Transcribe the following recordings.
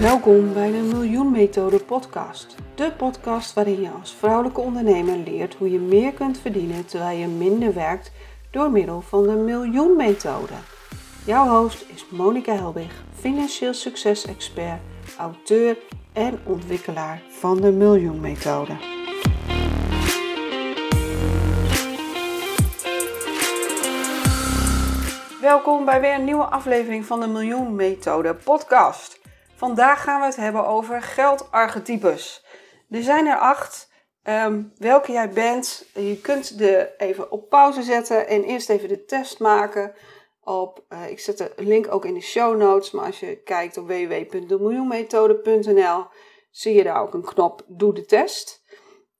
Welkom bij de Miljoen Methode podcast. De podcast waarin je als vrouwelijke ondernemer leert hoe je meer kunt verdienen terwijl je minder werkt door middel van de Miljoen Methode. Jouw host is Monika Helbig, financieel succes-expert, auteur en ontwikkelaar van de Miljoen Methode. Welkom bij weer een nieuwe aflevering van de Miljoen Methode podcast. Vandaag gaan we het hebben over geldarchetypes. Er zijn er acht. Ehm, welke jij bent. Je kunt de even op pauze zetten en eerst even de test maken. Op, uh, ik zet de link ook in de show notes. Maar als je kijkt op www.demiljoenmethode.nl zie je daar ook een knop Doe de test.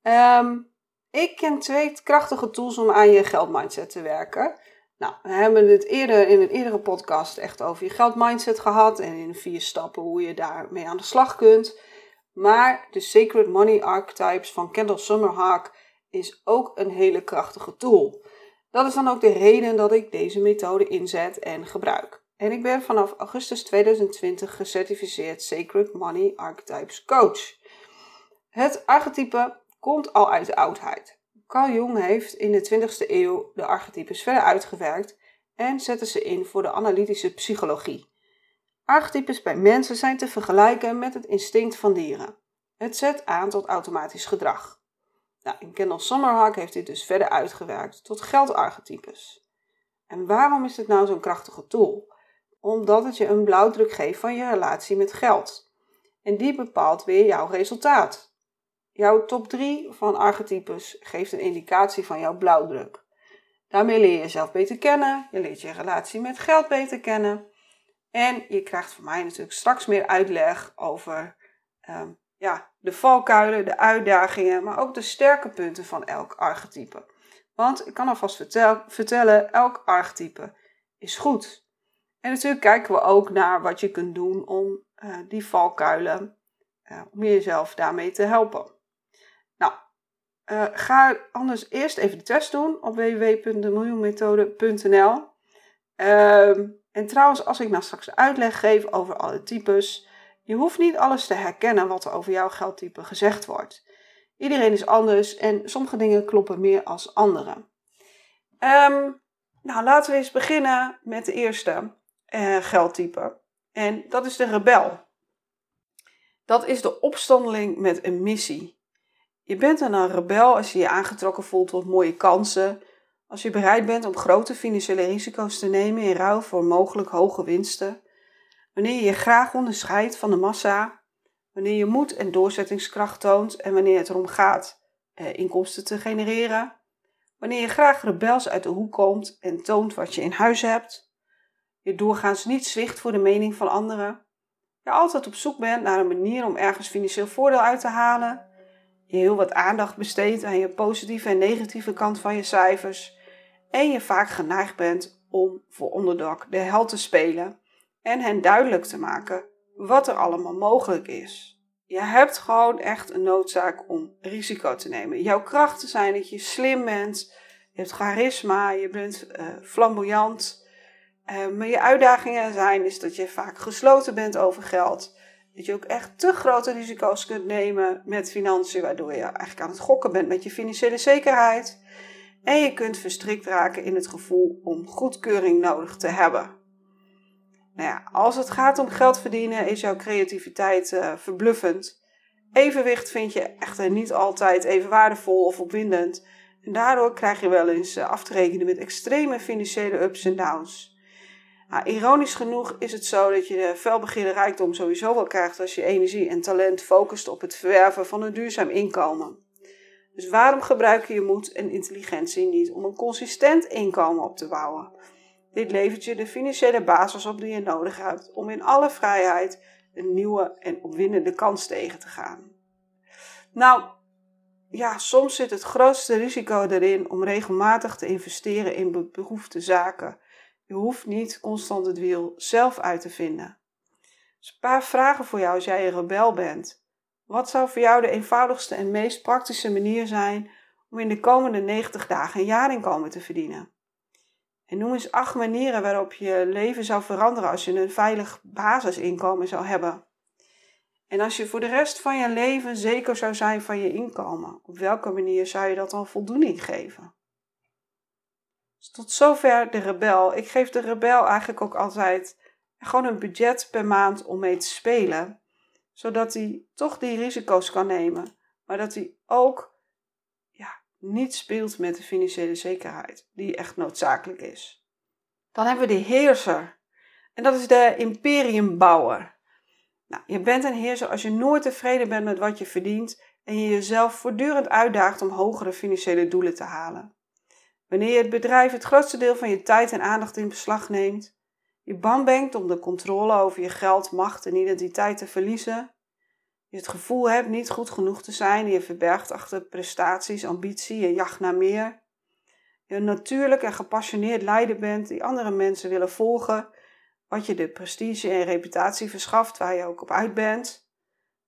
Um, ik ken twee krachtige tools om aan je geldmindset te werken. Nou, we hebben het eerder in een eerdere podcast echt over je geldmindset gehad en in vier stappen hoe je daarmee aan de slag kunt. Maar de Sacred Money Archetypes van Kendall Summerhawk is ook een hele krachtige tool. Dat is dan ook de reden dat ik deze methode inzet en gebruik. En ik ben vanaf augustus 2020 gecertificeerd Sacred Money Archetypes Coach. Het archetype komt al uit de oudheid. Carl Jung heeft in de 20e eeuw de archetypes verder uitgewerkt en zette ze in voor de analytische psychologie. Archetypes bij mensen zijn te vergelijken met het instinct van dieren. Het zet aan tot automatisch gedrag. Nou, in Kendall Summerhawk heeft dit dus verder uitgewerkt tot geldarchetypes. En waarom is dit nou zo'n krachtige tool? Omdat het je een blauwdruk geeft van je relatie met geld. En die bepaalt weer jouw resultaat. Jouw top 3 van archetypes geeft een indicatie van jouw blauwdruk. Daarmee leer je jezelf beter kennen, je leert je relatie met geld beter kennen. En je krijgt van mij natuurlijk straks meer uitleg over ehm, ja, de valkuilen, de uitdagingen, maar ook de sterke punten van elk archetype. Want ik kan alvast vertel, vertellen, elk archetype is goed. En natuurlijk kijken we ook naar wat je kunt doen om uh, die valkuilen, uh, om jezelf daarmee te helpen. Uh, ga anders eerst even de test doen op www.demiljoenmethode.nl. Ehm, en trouwens, als ik nou straks uitleg geef over alle types, je hoeft niet alles te herkennen wat er over jouw geldtype gezegd wordt. Iedereen is anders en sommige dingen kloppen meer als andere. Um, nou, laten we eens beginnen met de eerste uh, geldtype. En dat is de rebel. Dat is de opstandeling met een missie. Je bent dan een rebel als je je aangetrokken voelt tot mooie kansen, als je bereid bent om grote financiële risico's te nemen in ruil voor mogelijk hoge winsten, wanneer je je graag onderscheidt van de massa, wanneer je moed en doorzettingskracht toont en wanneer het erom gaat eh, inkomsten te genereren, wanneer je graag rebels uit de hoek komt en toont wat je in huis hebt, je doorgaans niet zwicht voor de mening van anderen, je altijd op zoek bent naar een manier om ergens financieel voordeel uit te halen heel wat aandacht besteedt aan je positieve en negatieve kant van je cijfers en je vaak geneigd bent om voor onderdak de held te spelen en hen duidelijk te maken wat er allemaal mogelijk is. Je hebt gewoon echt een noodzaak om risico te nemen. Jouw krachten zijn dat je slim bent, je hebt charisma, je bent uh, flamboyant. Uh, maar je uitdagingen zijn is dat je vaak gesloten bent over geld dat je ook echt te grote risico's kunt nemen met financiën, waardoor je eigenlijk aan het gokken bent met je financiële zekerheid. En je kunt verstrikt raken in het gevoel om goedkeuring nodig te hebben. Nou ja, als het gaat om geld verdienen, is jouw creativiteit uh, verbluffend. Evenwicht vind je echter niet altijd even waardevol of opwindend. En daardoor krijg je wel eens uh, af te rekenen met extreme financiële ups en downs. Nou, ironisch genoeg is het zo dat je de felbegeerde rijkdom sowieso wel krijgt als je energie en talent focust op het verwerven van een duurzaam inkomen. Dus waarom gebruik je je moed en intelligentie niet om een consistent inkomen op te bouwen? Dit levert je de financiële basis op die je nodig hebt om in alle vrijheid een nieuwe en opwindende kans tegen te gaan. Nou, ja, soms zit het grootste risico erin om regelmatig te investeren in behoefte zaken je hoeft niet constant het wiel zelf uit te vinden. Dus een paar vragen voor jou als jij een rebel bent. Wat zou voor jou de eenvoudigste en meest praktische manier zijn om in de komende 90 dagen een jaarinkomen te verdienen? En noem eens acht manieren waarop je leven zou veranderen als je een veilig basisinkomen zou hebben. En als je voor de rest van je leven zeker zou zijn van je inkomen, op welke manier zou je dat dan voldoening geven? Tot zover de rebel. Ik geef de rebel eigenlijk ook altijd gewoon een budget per maand om mee te spelen, zodat hij toch die risico's kan nemen, maar dat hij ook ja, niet speelt met de financiële zekerheid, die echt noodzakelijk is. Dan hebben we de heerser. En dat is de imperiumbouwer. Nou, je bent een heerser als je nooit tevreden bent met wat je verdient en je jezelf voortdurend uitdaagt om hogere financiële doelen te halen. Wanneer het bedrijf het grootste deel van je tijd en aandacht in beslag neemt, je bang bent om de controle over je geld, macht en identiteit te verliezen, je het gevoel hebt niet goed genoeg te zijn, je verbergt achter prestaties, ambitie en jacht naar meer, je een natuurlijk en gepassioneerd leider bent die andere mensen willen volgen wat je de prestige en reputatie verschaft waar je ook op uit bent.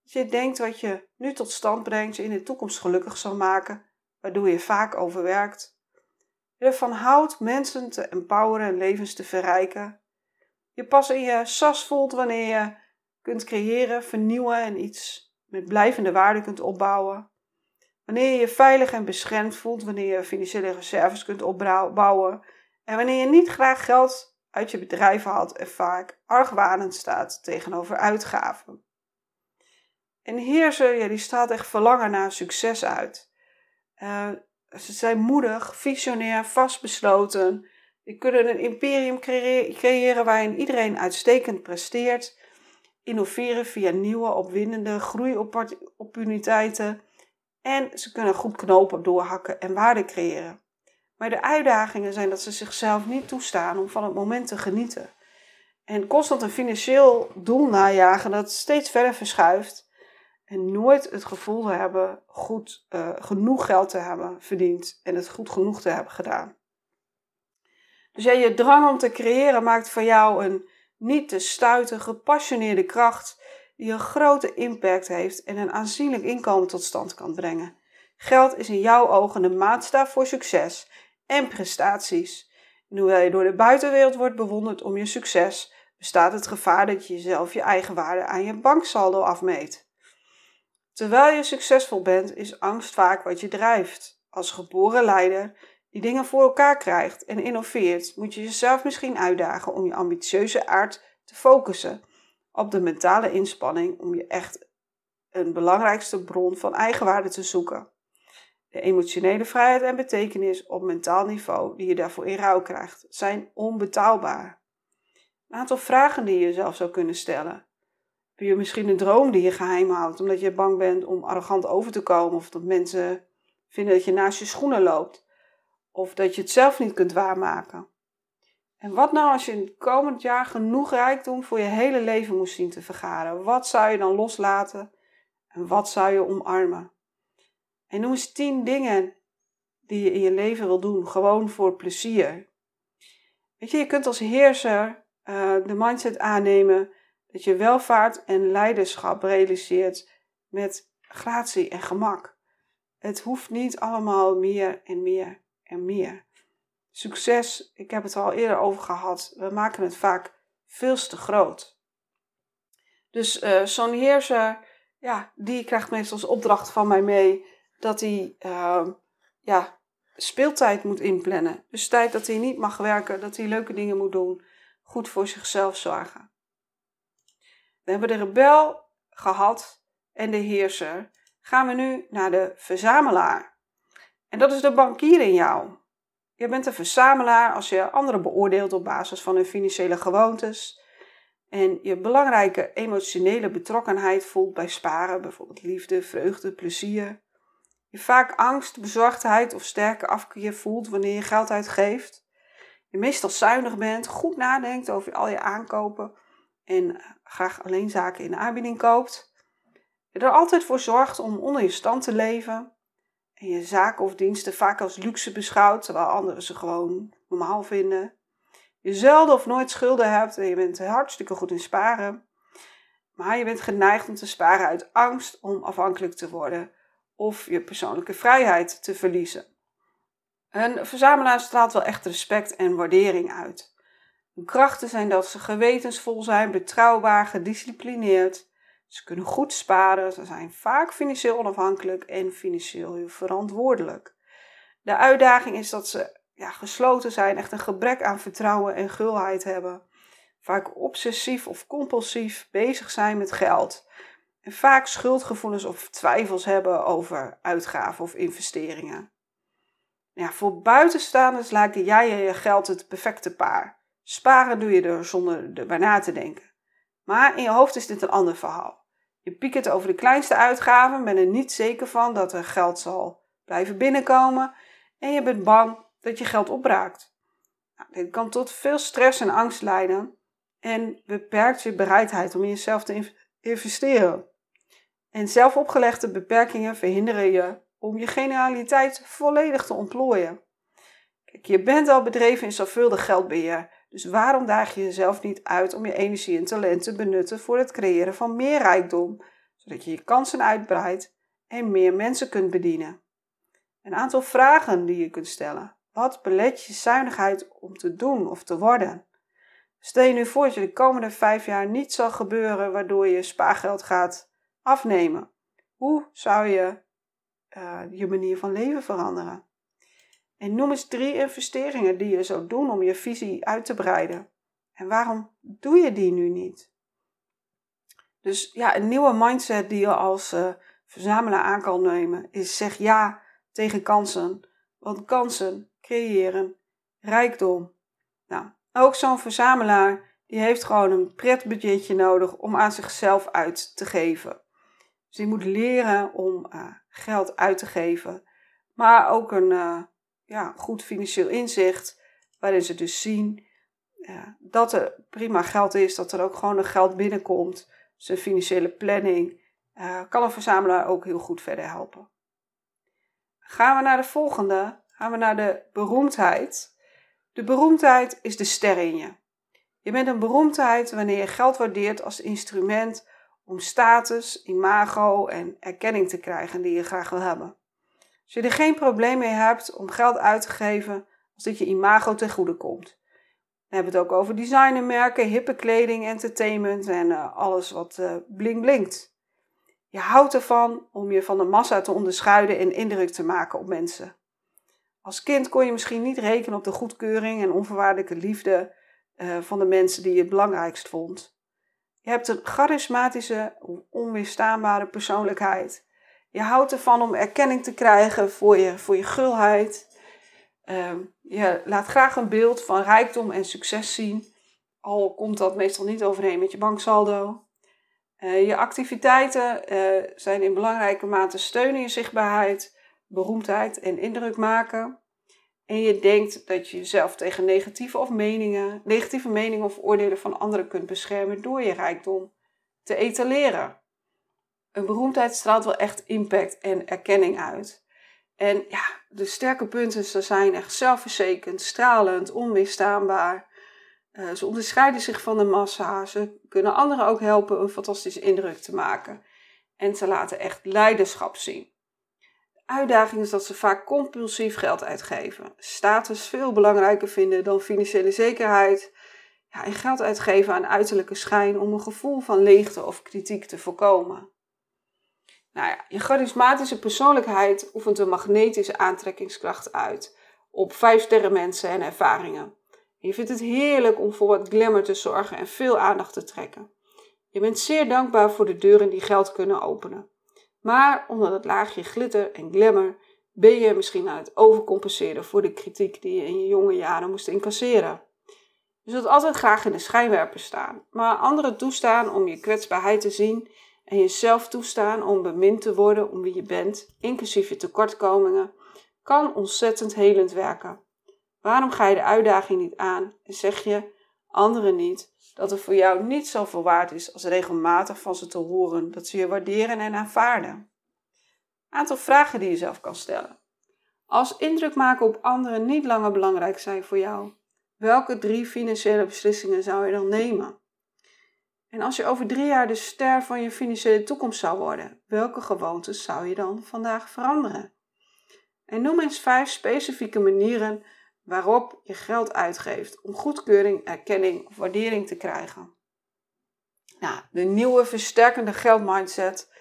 Dat je denkt wat je nu tot stand brengt je in de toekomst gelukkig zal maken, waardoor je vaak overwerkt. Je ervan houdt mensen te empoweren en levens te verrijken. Je pas in je sas voelt wanneer je kunt creëren, vernieuwen en iets met blijvende waarde kunt opbouwen. Wanneer je je veilig en beschermd voelt, wanneer je financiële reserves kunt opbouwen en wanneer je niet graag geld uit je bedrijf haalt en vaak argwanend staat tegenover uitgaven. En ja, die staat echt verlangen naar succes uit. Uh, ze zijn moedig, visionair, vastbesloten. Die kunnen een imperium creëren waarin iedereen uitstekend presteert. Innoveren via nieuwe, opwindende groeiopportuniteiten. En ze kunnen goed knopen doorhakken en waarde creëren. Maar de uitdagingen zijn dat ze zichzelf niet toestaan om van het moment te genieten. En constant een financieel doel najagen dat steeds verder verschuift. En nooit het gevoel hebben goed uh, genoeg geld te hebben verdiend en het goed genoeg te hebben gedaan. Dus ja, je drang om te creëren maakt van jou een niet te stuiten, gepassioneerde kracht die een grote impact heeft en een aanzienlijk inkomen tot stand kan brengen. Geld is in jouw ogen de maatstaf voor succes en prestaties. En hoewel je door de buitenwereld wordt bewonderd om je succes, bestaat het gevaar dat je jezelf je eigen waarde aan je banksaldo afmeet. Terwijl je succesvol bent, is angst vaak wat je drijft. Als geboren leider die dingen voor elkaar krijgt en innoveert, moet je jezelf misschien uitdagen om je ambitieuze aard te focussen op de mentale inspanning om je echt een belangrijkste bron van eigenwaarde te zoeken. De emotionele vrijheid en betekenis op mentaal niveau die je daarvoor in rouw krijgt, zijn onbetaalbaar. Een aantal vragen die je jezelf zou kunnen stellen. Heb je misschien een droom die je geheim houdt omdat je bang bent om arrogant over te komen of dat mensen vinden dat je naast je schoenen loopt of dat je het zelf niet kunt waarmaken? En wat nou als je in het komend jaar genoeg rijkdom voor je hele leven moest zien te vergaren? Wat zou je dan loslaten en wat zou je omarmen? En noem eens tien dingen die je in je leven wil doen, gewoon voor plezier. Weet je, je kunt als heerser uh, de mindset aannemen dat je welvaart en leiderschap realiseert met gratie en gemak. Het hoeft niet allemaal meer en meer en meer. Succes, ik heb het al eerder over gehad, we maken het vaak veel te groot. Dus uh, zo'n heerser, ja, die krijgt meestal als opdracht van mij mee dat hij uh, ja, speeltijd moet inplannen. Dus tijd dat hij niet mag werken, dat hij leuke dingen moet doen, goed voor zichzelf zorgen. We hebben de rebel gehad en de heerser. Gaan we nu naar de verzamelaar. En dat is de bankier in jou. Je bent een verzamelaar als je anderen beoordeelt op basis van hun financiële gewoontes. En je belangrijke emotionele betrokkenheid voelt bij sparen, bijvoorbeeld liefde, vreugde, plezier je vaak angst, bezorgdheid of sterke afkeer voelt wanneer je geld uitgeeft. Je meestal zuinig bent, goed nadenkt over al je aankopen en graag alleen zaken in de aanbieding koopt. Er altijd voor zorgt om onder je stand te leven en je zaken of diensten vaak als luxe beschouwt, terwijl anderen ze gewoon normaal vinden. Je zelden of nooit schulden hebt en je bent hartstikke goed in sparen. Maar je bent geneigd om te sparen uit angst om afhankelijk te worden of je persoonlijke vrijheid te verliezen. Een verzamelaar straalt wel echt respect en waardering uit. Hun krachten zijn dat ze gewetensvol zijn, betrouwbaar, gedisciplineerd, Ze kunnen goed sparen, ze zijn vaak financieel onafhankelijk en financieel verantwoordelijk. De uitdaging is dat ze ja, gesloten zijn, echt een gebrek aan vertrouwen en gulheid hebben. Vaak obsessief of compulsief bezig zijn met geld. En vaak schuldgevoelens of twijfels hebben over uitgaven of investeringen. Ja, voor buitenstaanders lijken jij en je geld het perfecte paar. Sparen doe je er zonder erbij na te denken. Maar in je hoofd is dit een ander verhaal. Je piekert over de kleinste uitgaven, ben er niet zeker van dat er geld zal blijven binnenkomen en je bent bang dat je geld opraakt. Nou, dit kan tot veel stress en angst leiden en beperkt je bereidheid om in jezelf te investeren. En zelfopgelegde beperkingen verhinderen je om je genialiteit volledig te ontplooien. Kijk, je bent al bedreven in zorgvuldig geldbeheer, dus waarom daag je jezelf niet uit om je energie en talent te benutten voor het creëren van meer rijkdom, zodat je je kansen uitbreidt en meer mensen kunt bedienen? Een aantal vragen die je kunt stellen. Wat belet je zuinigheid om te doen of te worden? Stel je nu voor dat je de komende vijf jaar niet zal gebeuren waardoor je spaargeld gaat afnemen. Hoe zou je uh, je manier van leven veranderen? En noem eens drie investeringen die je zou doen om je visie uit te breiden. En waarom doe je die nu niet? Dus ja, een nieuwe mindset die je als uh, verzamelaar aan kan nemen is zeg ja tegen kansen. Want kansen creëren rijkdom. Nou, ook zo'n verzamelaar die heeft gewoon een pretbudgetje nodig om aan zichzelf uit te geven. Dus die moet leren om uh, geld uit te geven. Maar ook een uh, ja, goed financieel inzicht, waarin ze dus zien ja, dat er prima geld is, dat er ook gewoon een geld binnenkomt. Zijn financiële planning uh, kan een verzamelaar ook heel goed verder helpen. Gaan we naar de volgende, gaan we naar de beroemdheid. De beroemdheid is de ster in je. Je bent een beroemdheid wanneer je geld waardeert als instrument om status, imago en erkenning te krijgen die je graag wil hebben. Als je er geen probleem mee hebt om geld uit te geven als dit je imago ten goede komt. We hebben het ook over designermerken, hippe kleding, entertainment en uh, alles wat uh, bling blinkt. Je houdt ervan om je van de massa te onderscheiden en indruk te maken op mensen. Als kind kon je misschien niet rekenen op de goedkeuring en onvoorwaardelijke liefde uh, van de mensen die je het belangrijkst vond. Je hebt een charismatische, onweerstaanbare persoonlijkheid. Je houdt ervan om erkenning te krijgen voor je, voor je gulheid. Uh, je laat graag een beeld van rijkdom en succes zien, al komt dat meestal niet overeen met je banksaldo. Uh, je activiteiten uh, zijn in belangrijke mate steun in je zichtbaarheid, beroemdheid en indruk maken. En je denkt dat je jezelf tegen negatieve, of meningen, negatieve meningen of oordelen van anderen kunt beschermen door je rijkdom te etaleren. Een beroemdheid straalt wel echt impact en erkenning uit. En ja, de sterke punten ze zijn echt zelfverzekerd, stralend, onweerstaanbaar. Uh, ze onderscheiden zich van de massa. Ze kunnen anderen ook helpen een fantastische indruk te maken. En ze laten echt leiderschap zien. De uitdaging is dat ze vaak compulsief geld uitgeven. Status veel belangrijker vinden dan financiële zekerheid. Ja, en geld uitgeven aan uiterlijke schijn om een gevoel van leegte of kritiek te voorkomen. Nou ja, je charismatische persoonlijkheid oefent een magnetische aantrekkingskracht uit op vijf sterren mensen en ervaringen. Je vindt het heerlijk om voor wat glamour te zorgen en veel aandacht te trekken. Je bent zeer dankbaar voor de deuren die geld kunnen openen. Maar onder dat laagje glitter en glamour ben je misschien aan het overcompenseren voor de kritiek die je in je jonge jaren moest incasseren. Je zult altijd graag in de schijnwerper staan, maar anderen toestaan om je kwetsbaarheid te zien en jezelf toestaan om bemind te worden om wie je bent, inclusief je tekortkomingen, kan ontzettend helend werken. Waarom ga je de uitdaging niet aan en zeg je anderen niet dat er voor jou niet zoveel waard is als regelmatig van ze te horen dat ze je waarderen en aanvaarden? Aantal vragen die je zelf kan stellen. Als indruk maken op anderen niet langer belangrijk zijn voor jou, welke drie financiële beslissingen zou je dan nemen? En als je over drie jaar de ster van je financiële toekomst zou worden, welke gewoontes zou je dan vandaag veranderen? En noem eens vijf specifieke manieren waarop je geld uitgeeft om goedkeuring, erkenning of waardering te krijgen. Nou, de nieuwe versterkende geldmindset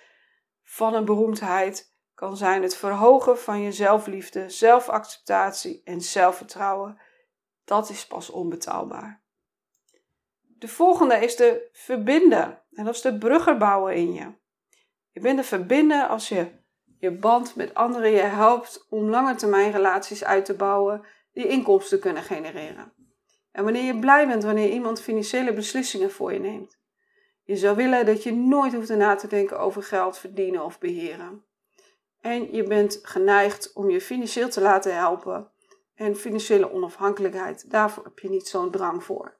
van een beroemdheid kan zijn het verhogen van je zelfliefde, zelfacceptatie en zelfvertrouwen. Dat is pas onbetaalbaar. De volgende is de verbinden. En dat is de bruggen bouwen in je. Je bent de verbinden als je je band met anderen je helpt om lange termijn relaties uit te bouwen die inkomsten kunnen genereren. En wanneer je blij bent wanneer iemand financiële beslissingen voor je neemt. Je zou willen dat je nooit hoeft na te denken over geld verdienen of beheren. En je bent geneigd om je financieel te laten helpen. En financiële onafhankelijkheid, daarvoor heb je niet zo'n drang voor.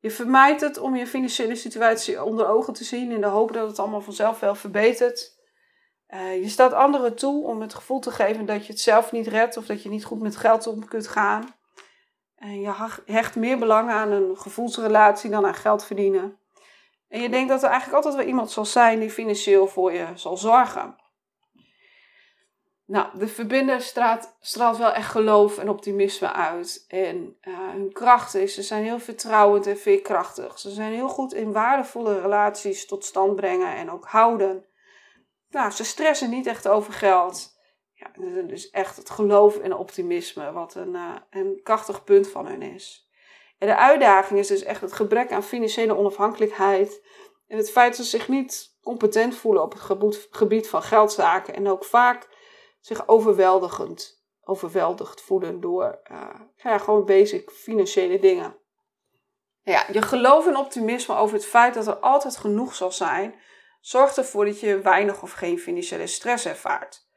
Je vermijdt het om je financiële situatie onder ogen te zien in de hoop dat het allemaal vanzelf wel verbetert. Uh, je staat anderen toe om het gevoel te geven dat je het zelf niet redt of dat je niet goed met geld om kunt gaan. En je hecht meer belang aan een gevoelsrelatie dan aan geld verdienen. En je denkt dat er eigenlijk altijd wel iemand zal zijn die financieel voor je zal zorgen. Nou, de verbinder straalt, straalt wel echt geloof en optimisme uit. En uh, hun kracht is, ze zijn heel vertrouwend en veerkrachtig. Ze zijn heel goed in waardevolle relaties tot stand brengen en ook houden. Nou, ze stressen niet echt over geld. Ja, dus echt het geloof en optimisme, wat een, uh, een krachtig punt van hun is. En de uitdaging is dus echt het gebrek aan financiële onafhankelijkheid. En het feit dat ze zich niet competent voelen op het gebied van geldzaken. En ook vaak zich overweldigend, overweldigd voelen door uh, ja, gewoon basic financiële dingen. Ja, je geloof en optimisme over het feit dat er altijd genoeg zal zijn, zorgt ervoor dat je weinig of geen financiële stress ervaart.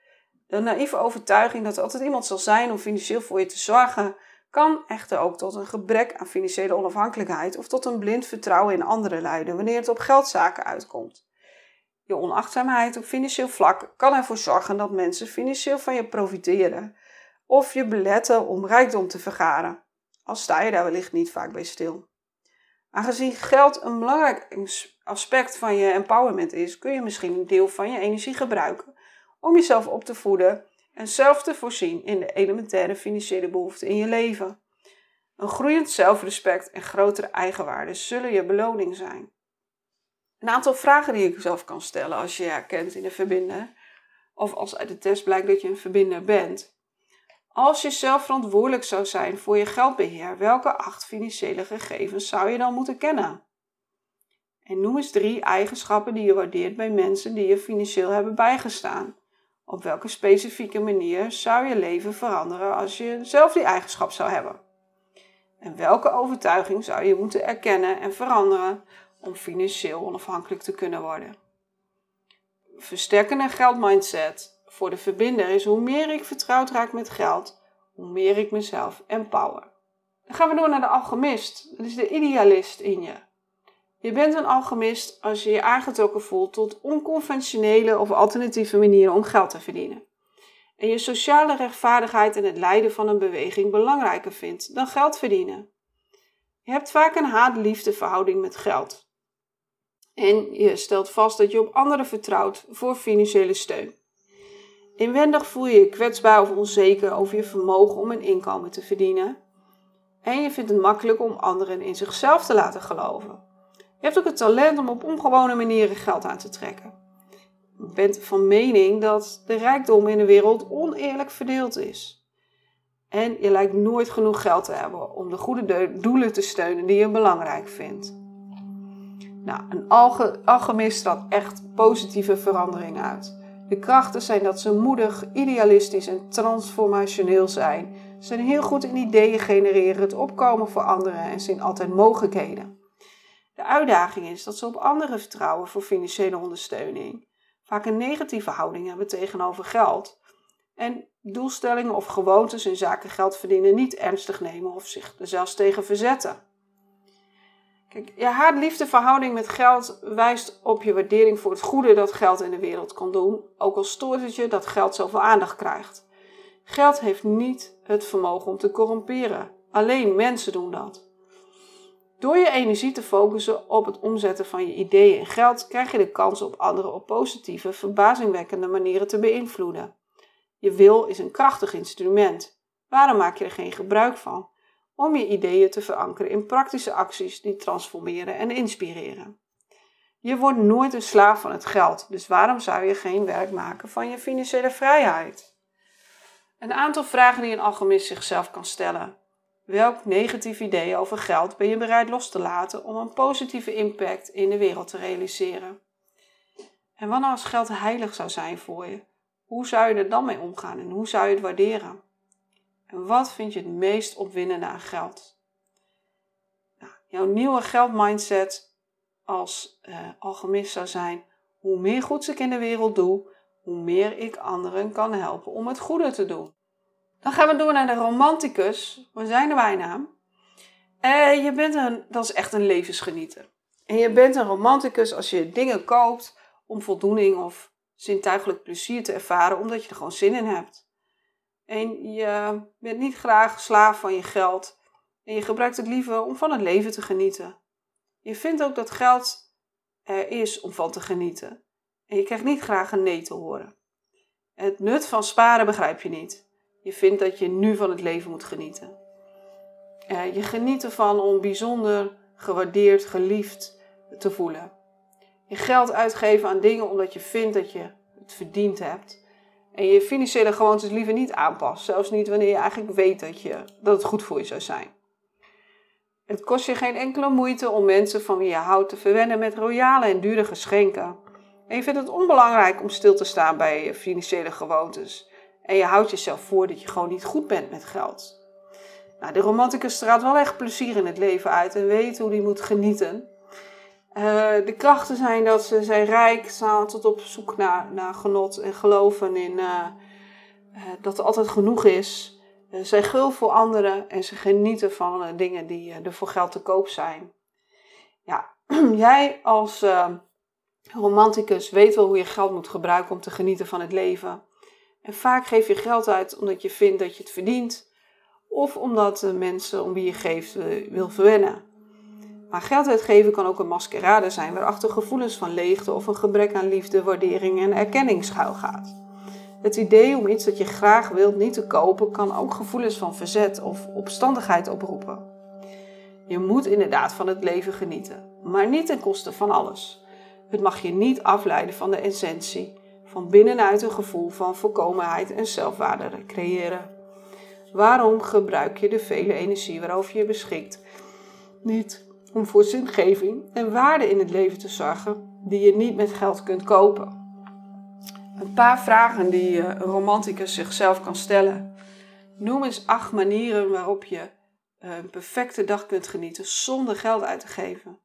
De naïeve overtuiging dat er altijd iemand zal zijn om financieel voor je te zorgen, kan echter ook tot een gebrek aan financiële onafhankelijkheid of tot een blind vertrouwen in anderen leiden wanneer het op geldzaken uitkomt. Je onachtzaamheid op financieel vlak kan ervoor zorgen dat mensen financieel van je profiteren of je beletten om rijkdom te vergaren, al sta je daar wellicht niet vaak bij stil. Aangezien geld een belangrijk aspect van je empowerment is, kun je misschien een deel van je energie gebruiken om jezelf op te voeden en zelf te voorzien in de elementaire financiële behoeften in je leven. Een groeiend zelfrespect en grotere eigenwaarde zullen je beloning zijn. Een aantal vragen die je zelf kan stellen als je je herkent in een verbinder, of als uit de test blijkt dat je een verbinder bent. Als je zelf verantwoordelijk zou zijn voor je geldbeheer, welke acht financiële gegevens zou je dan moeten kennen? En noem eens drie eigenschappen die je waardeert bij mensen die je financieel hebben bijgestaan. Op welke specifieke manier zou je leven veranderen als je zelf die eigenschap zou hebben? En welke overtuiging zou je moeten erkennen en veranderen om financieel onafhankelijk te kunnen worden? Versterkende geldmindset voor de verbinder is hoe meer ik vertrouwd raak met geld, hoe meer ik mezelf empower. Dan gaan we door naar de alchemist. Dat is de idealist in je. Je bent een alchemist als je je aangetrokken voelt tot onconventionele of alternatieve manieren om geld te verdienen. En je sociale rechtvaardigheid en het leiden van een beweging belangrijker vindt dan geld verdienen. Je hebt vaak een haat-liefde verhouding met geld. En je stelt vast dat je op anderen vertrouwt voor financiële steun. Inwendig voel je je kwetsbaar of onzeker over je vermogen om een inkomen te verdienen. En je vindt het makkelijk om anderen in zichzelf te laten geloven. Je hebt ook het talent om op ongewone manieren geld aan te trekken. Je bent van mening dat de rijkdom in de wereld oneerlijk verdeeld is. En je lijkt nooit genoeg geld te hebben om de goede doelen te steunen die je belangrijk vindt. Nou, een alchemist straalt echt positieve verandering uit. De krachten zijn dat ze moedig, idealistisch en transformationeel zijn. Ze zijn heel goed in ideeën genereren, het opkomen voor anderen en zien altijd mogelijkheden. De uitdaging is dat ze op anderen vertrouwen voor financiële ondersteuning, vaak een negatieve houding hebben tegenover geld en doelstellingen of gewoontes in zaken geld verdienen niet ernstig nemen of zich er zelfs tegen verzetten. Je haat-liefde verhouding met geld wijst op je waardering voor het goede dat geld in de wereld kan doen, ook al stoort het je dat geld zoveel aandacht krijgt. Geld heeft niet het vermogen om te corromperen. Alleen mensen doen dat. Door je energie te focussen op het omzetten van je ideeën in geld, krijg je de kans op anderen op positieve, verbazingwekkende manieren te beïnvloeden. Je wil is een krachtig instrument. Waarom maak je er geen gebruik van? Om je ideeën te verankeren in praktische acties die transformeren en inspireren. Je wordt nooit een slaaf van het geld, dus waarom zou je geen werk maken van je financiële vrijheid? Een aantal vragen die een alchemist zichzelf kan stellen. Welk negatief idee over geld ben je bereid los te laten om een positieve impact in de wereld te realiseren? En wat als geld heilig zou zijn voor je? Hoe zou je er dan mee omgaan en hoe zou je het waarderen? En wat vind je het meest opwindende aan geld? Nou, jouw nieuwe geldmindset als uh, alchemist zou zijn: hoe meer goeds ik in de wereld doe, hoe meer ik anderen kan helpen om het goede te doen. Dan gaan we door naar de romanticus. We zijn de bijnaam. En je bent een, dat is echt een levensgenieter. En je bent een romanticus als je dingen koopt om voldoening of zintuigelijk plezier te ervaren, omdat je er gewoon zin in hebt. En je bent niet graag slaaf van je geld en je gebruikt het liever om van het leven te genieten. Je vindt ook dat geld er is om van te genieten. En je krijgt niet graag een nee te horen. Het nut van sparen begrijp je niet. Je vindt dat je nu van het leven moet genieten. Je geniet ervan om bijzonder gewaardeerd, geliefd te voelen. Je geld uitgeven aan dingen omdat je vindt dat je het verdiend hebt. En je financiële gewoontes liever niet aanpast. Zelfs niet wanneer je eigenlijk weet dat, je, dat het goed voor je zou zijn. Het kost je geen enkele moeite om mensen van wie je houdt te verwennen met royale en dure geschenken. En je vindt het onbelangrijk om stil te staan bij je financiële gewoontes. En je houdt jezelf voor dat je gewoon niet goed bent met geld. Nou, de romanticus straalt wel echt plezier in het leven uit en weet hoe hij moet genieten. Uh, de krachten zijn dat ze zijn rijk, staan tot op zoek naar, naar genot en geloven in uh, uh, dat er altijd genoeg is. zij gul voor anderen en ze genieten van dingen die er voor geld te koop zijn. Ja, jij als romanticus weet wel hoe je geld moet gebruiken om te genieten van het leven. En vaak geef je geld uit omdat je vindt dat je het verdient, of omdat de mensen om wie je geeft wil verwennen. Maar geld uitgeven kan ook een maskerade zijn waarachter gevoelens van leegte of een gebrek aan liefde, waardering en erkenning schuilgaat. Het idee om iets dat je graag wilt niet te kopen kan ook gevoelens van verzet of opstandigheid oproepen. Je moet inderdaad van het leven genieten, maar niet ten koste van alles. Het mag je niet afleiden van de essentie, van binnenuit een gevoel van volkomenheid en zelfwaarde creëren. Waarom gebruik je de vele energie waarover je beschikt niet om voor zingeving en waarde in het leven te zorgen die je niet met geld kunt kopen? Een paar vragen die een romanticus zichzelf kan stellen. Noem eens acht manieren waarop je een perfecte dag kunt genieten zonder geld uit te geven.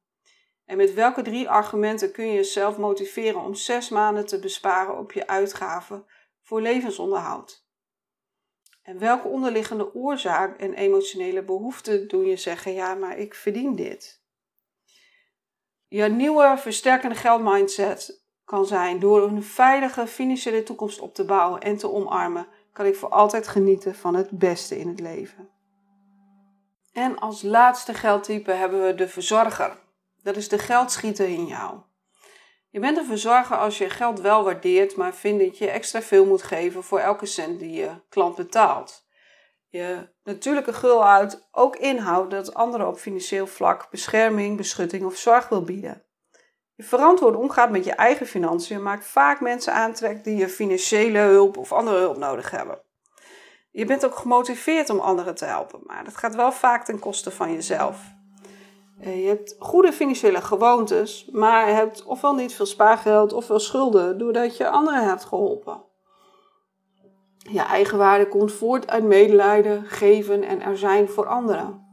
En met welke drie argumenten kun je jezelf motiveren om zes maanden te besparen op je uitgaven voor levensonderhoud? En welke onderliggende oorzaak en emotionele behoeften doen je zeggen: ja, maar ik verdien dit? Je nieuwe versterkende geldmindset kan zijn door een veilige financiële toekomst op te bouwen en te omarmen, kan ik voor altijd genieten van het beste in het leven. En als laatste geldtype hebben we de verzorger. Dat is de geldschieter in jou. Je bent een verzorger als je geld wel waardeert, maar vindt dat je extra veel moet geven voor elke cent die je klant betaalt. Je natuurlijke gul uit ook inhoudt dat anderen op financieel vlak bescherming, beschutting of zorg wil bieden. Je verantwoord omgaat met je eigen financiën maakt vaak mensen aantrekt die je financiële hulp of andere hulp nodig hebben. Je bent ook gemotiveerd om anderen te helpen, maar dat gaat wel vaak ten koste van jezelf. Eh, je hebt goede financiële gewoontes, maar hebt ofwel niet veel spaargeld ofwel schulden doordat je anderen hebt geholpen. Je eigenwaarde komt voort uit medelijden, geven en er zijn voor anderen.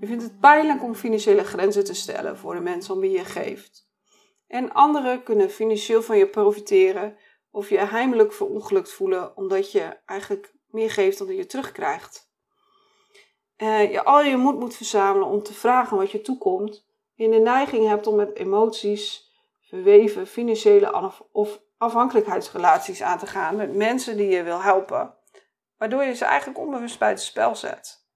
Je vindt het pijnlijk om financiële grenzen te stellen voor de mensen om wie je geeft. En anderen kunnen financieel van je profiteren of je heimelijk verongelukt voelen omdat je eigenlijk meer geeft dan je terugkrijgt uh, je al je moed moet verzamelen om te vragen wat je toekomt, je de neiging hebt om met emoties verweven financiële of afhankelijkheidsrelaties aan te gaan met mensen die je wil helpen, waardoor je ze eigenlijk onbewust bij het spel zet.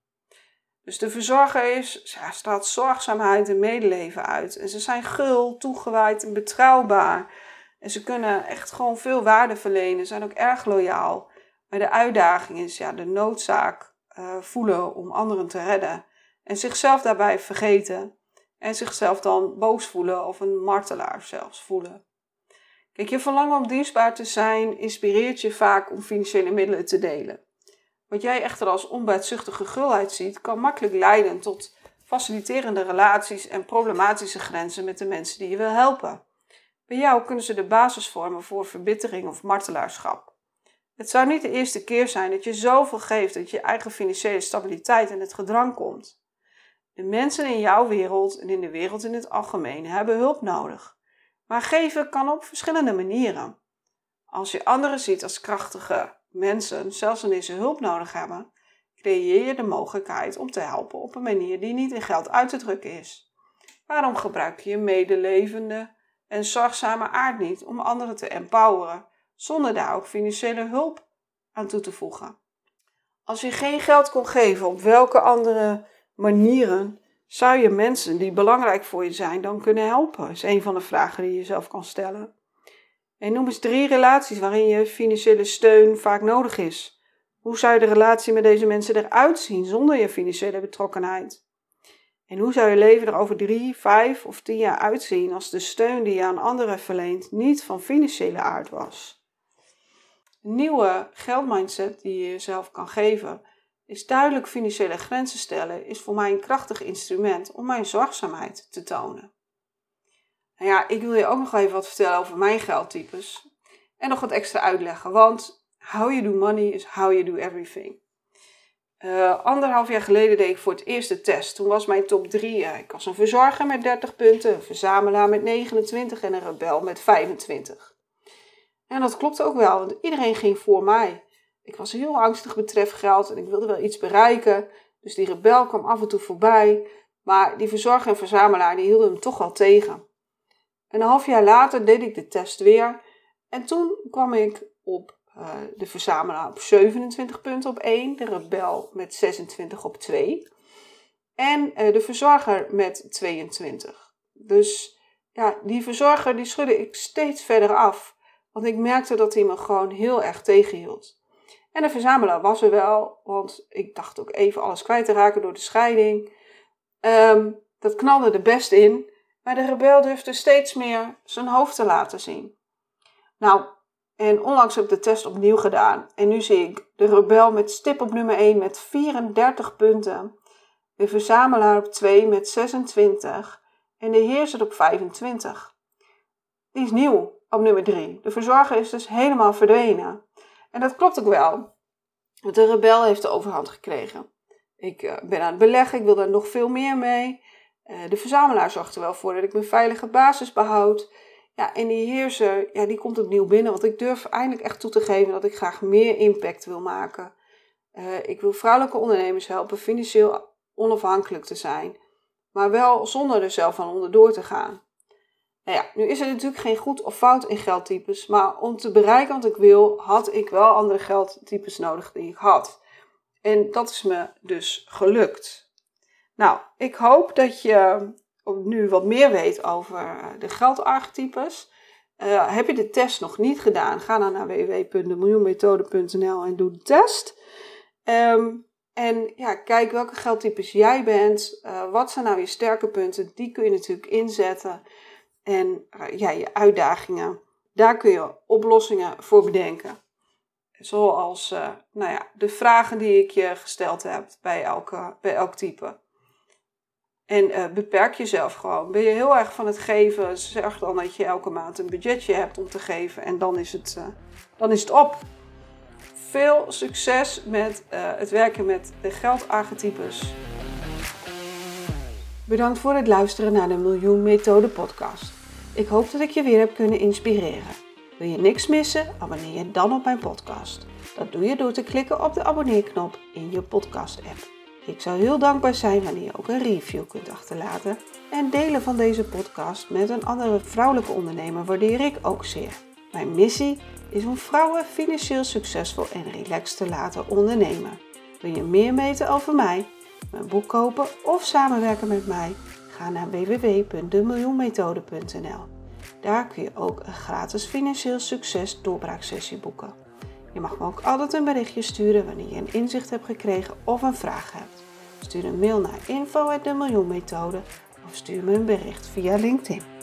Dus de verzorger is, ja, straalt zorgzaamheid en medeleven uit. En ze zijn gul, toegewijd en betrouwbaar. En ze kunnen echt gewoon veel waarde verlenen, zijn ook erg loyaal. Maar de uitdaging is ja, de noodzaak uh, voelen om anderen te redden en zichzelf daarbij vergeten en zichzelf dan boos voelen of een martelaar zelfs voelen. Kijk, je verlangen om dienstbaar te zijn inspireert je vaak om financiële middelen te delen. Wat jij echter als onbaatzuchtige gulheid ziet, kan makkelijk leiden tot faciliterende relaties en problematische grenzen met de mensen die je wil helpen. Bij jou kunnen ze de basis vormen voor verbittering of martelaarschap. Het zou niet de eerste keer zijn dat je zoveel geeft dat je eigen financiële stabiliteit in het gedrang komt. De mensen in jouw wereld en in de wereld in het algemeen hebben hulp nodig. Maar geven kan op verschillende manieren. Als je anderen ziet als krachtige mensen, zelfs wanneer ze hulp nodig hebben, creëer je de mogelijkheid om te helpen op een manier die niet in geld uit te drukken is. Waarom gebruik je je medelevende en zorgzame aard niet om anderen te empoweren, zonder daar ook financiële hulp aan toe te voegen? Als je geen geld kon geven, op welke andere manieren zou je mensen die belangrijk voor je zijn dan kunnen helpen? is een van de vragen die je jezelf kan stellen. En noem eens drie relaties waarin je financiële steun vaak nodig is. Hoe zou de relatie met deze mensen eruit zien zonder je financiële betrokkenheid? En hoe zou je leven er over drie, vijf of tien jaar uitzien als de steun die je aan anderen verleent niet van financiële aard was? Een nieuwe geldmindset die je jezelf kan geven, is duidelijk financiële grenzen stellen, is voor mij een krachtig instrument om mijn zorgzaamheid te tonen. Nou ja, ik wil je ook nog even wat vertellen over mijn geldtypes. En nog wat extra uitleggen, want how you do money is how you do everything. Uh, anderhalf jaar geleden deed ik voor het eerst de test. Toen was mijn top 3. Uh, ik was een verzorger met 30 punten, een verzamelaar met 29 en een rebel met 25. En dat klopt ook wel, want iedereen ging voor mij. Ik was heel angstig betreft geld en ik wilde wel iets bereiken. Dus die rebel kwam af en toe voorbij. Maar die verzorger en verzamelaar die hielden hem toch wel tegen. En een half jaar later deed ik de test weer. En toen kwam ik op uh, de verzamelaar op 27 punten op 1. De rebel met 26 op 2. En uh, de verzorger met 22. Dus ja, die verzorger die schudde ik steeds verder af. Want ik merkte dat hij me gewoon heel erg tegenhield. En de verzamelaar was er wel, want ik dacht ook even alles kwijt te raken door de scheiding. Um, dat knalde er best in, maar de rebel durfde steeds meer zijn hoofd te laten zien. Nou, en onlangs heb ik de test opnieuw gedaan. En nu zie ik de rebel met stip op nummer 1 met 34 punten. De verzamelaar op 2 met 26. En de heerser op 25. Die is nieuw op nummer 3. De verzorger is dus helemaal verdwenen. En dat klopt ook wel. Want de rebel heeft de overhand gekregen. Ik uh, ben aan het beleggen, ik wil daar nog veel meer mee. Uh, de verzamelaar zorgt er wel voor dat ik mijn veilige basis behoud. Ja, en die heerser, ja, die komt opnieuw binnen. Want ik durf eindelijk echt toe te geven dat ik graag meer impact wil maken. Uh, ik wil vrouwelijke ondernemers helpen financieel onafhankelijk te zijn. Maar wel zonder er zelf van onderdoor te gaan. Nou ja, nu is er natuurlijk geen goed of fout in geldtypes, maar om te bereiken wat ik wil, had ik wel andere geldtypes nodig die ik had. En dat is me dus gelukt. Nou, ik hoop dat je nu wat meer weet over eh, de geldarchetypes. Uh, heb je de test nog niet gedaan? Ga dan naar www.demiljoenmethode.nl en doe de test. Um, en ja, kijk welke geldtypes jij bent. Uh, wat zijn nou je sterke punten? Die kun je natuurlijk inzetten en eh, ja, je uitdagingen. Daar kun je oplossingen voor bedenken. Zoals uh, nou ja, de vragen die ik je gesteld heb bij, elke, bij elk type. En uh, beperk jezelf gewoon. Ben je heel erg van het geven, zorg dan dat je elke maand een budgetje hebt om te geven. En dan is het, dan is het op. Veel succes met het werken met de geldarchetypes. Bedankt voor het luisteren naar de Miljoen Methode podcast. Ik hoop dat ik je weer heb kunnen inspireren. Wil je niks missen? Abonneer je dan op mijn podcast. Dat doe je door te klikken op de abonneerknop in je podcast-app. Ik zou heel dankbaar zijn wanneer je ook een review kunt achterlaten. En delen van deze podcast met een andere vrouwelijke ondernemer waardeer ik ook zeer. Mijn missie is om vrouwen financieel succesvol en relaxed te laten ondernemen. Wil je meer weten over mij? Mijn boek kopen of samenwerken met mij, ga naar www.demiljoenmethode.nl. Daar kun je ook een gratis financieel succes doorbraaksessie boeken. Je mag me ook altijd een berichtje sturen wanneer je een inzicht hebt gekregen of een vraag hebt. Stuur een mail naar info@demiljoenmethode of stuur me een bericht via LinkedIn.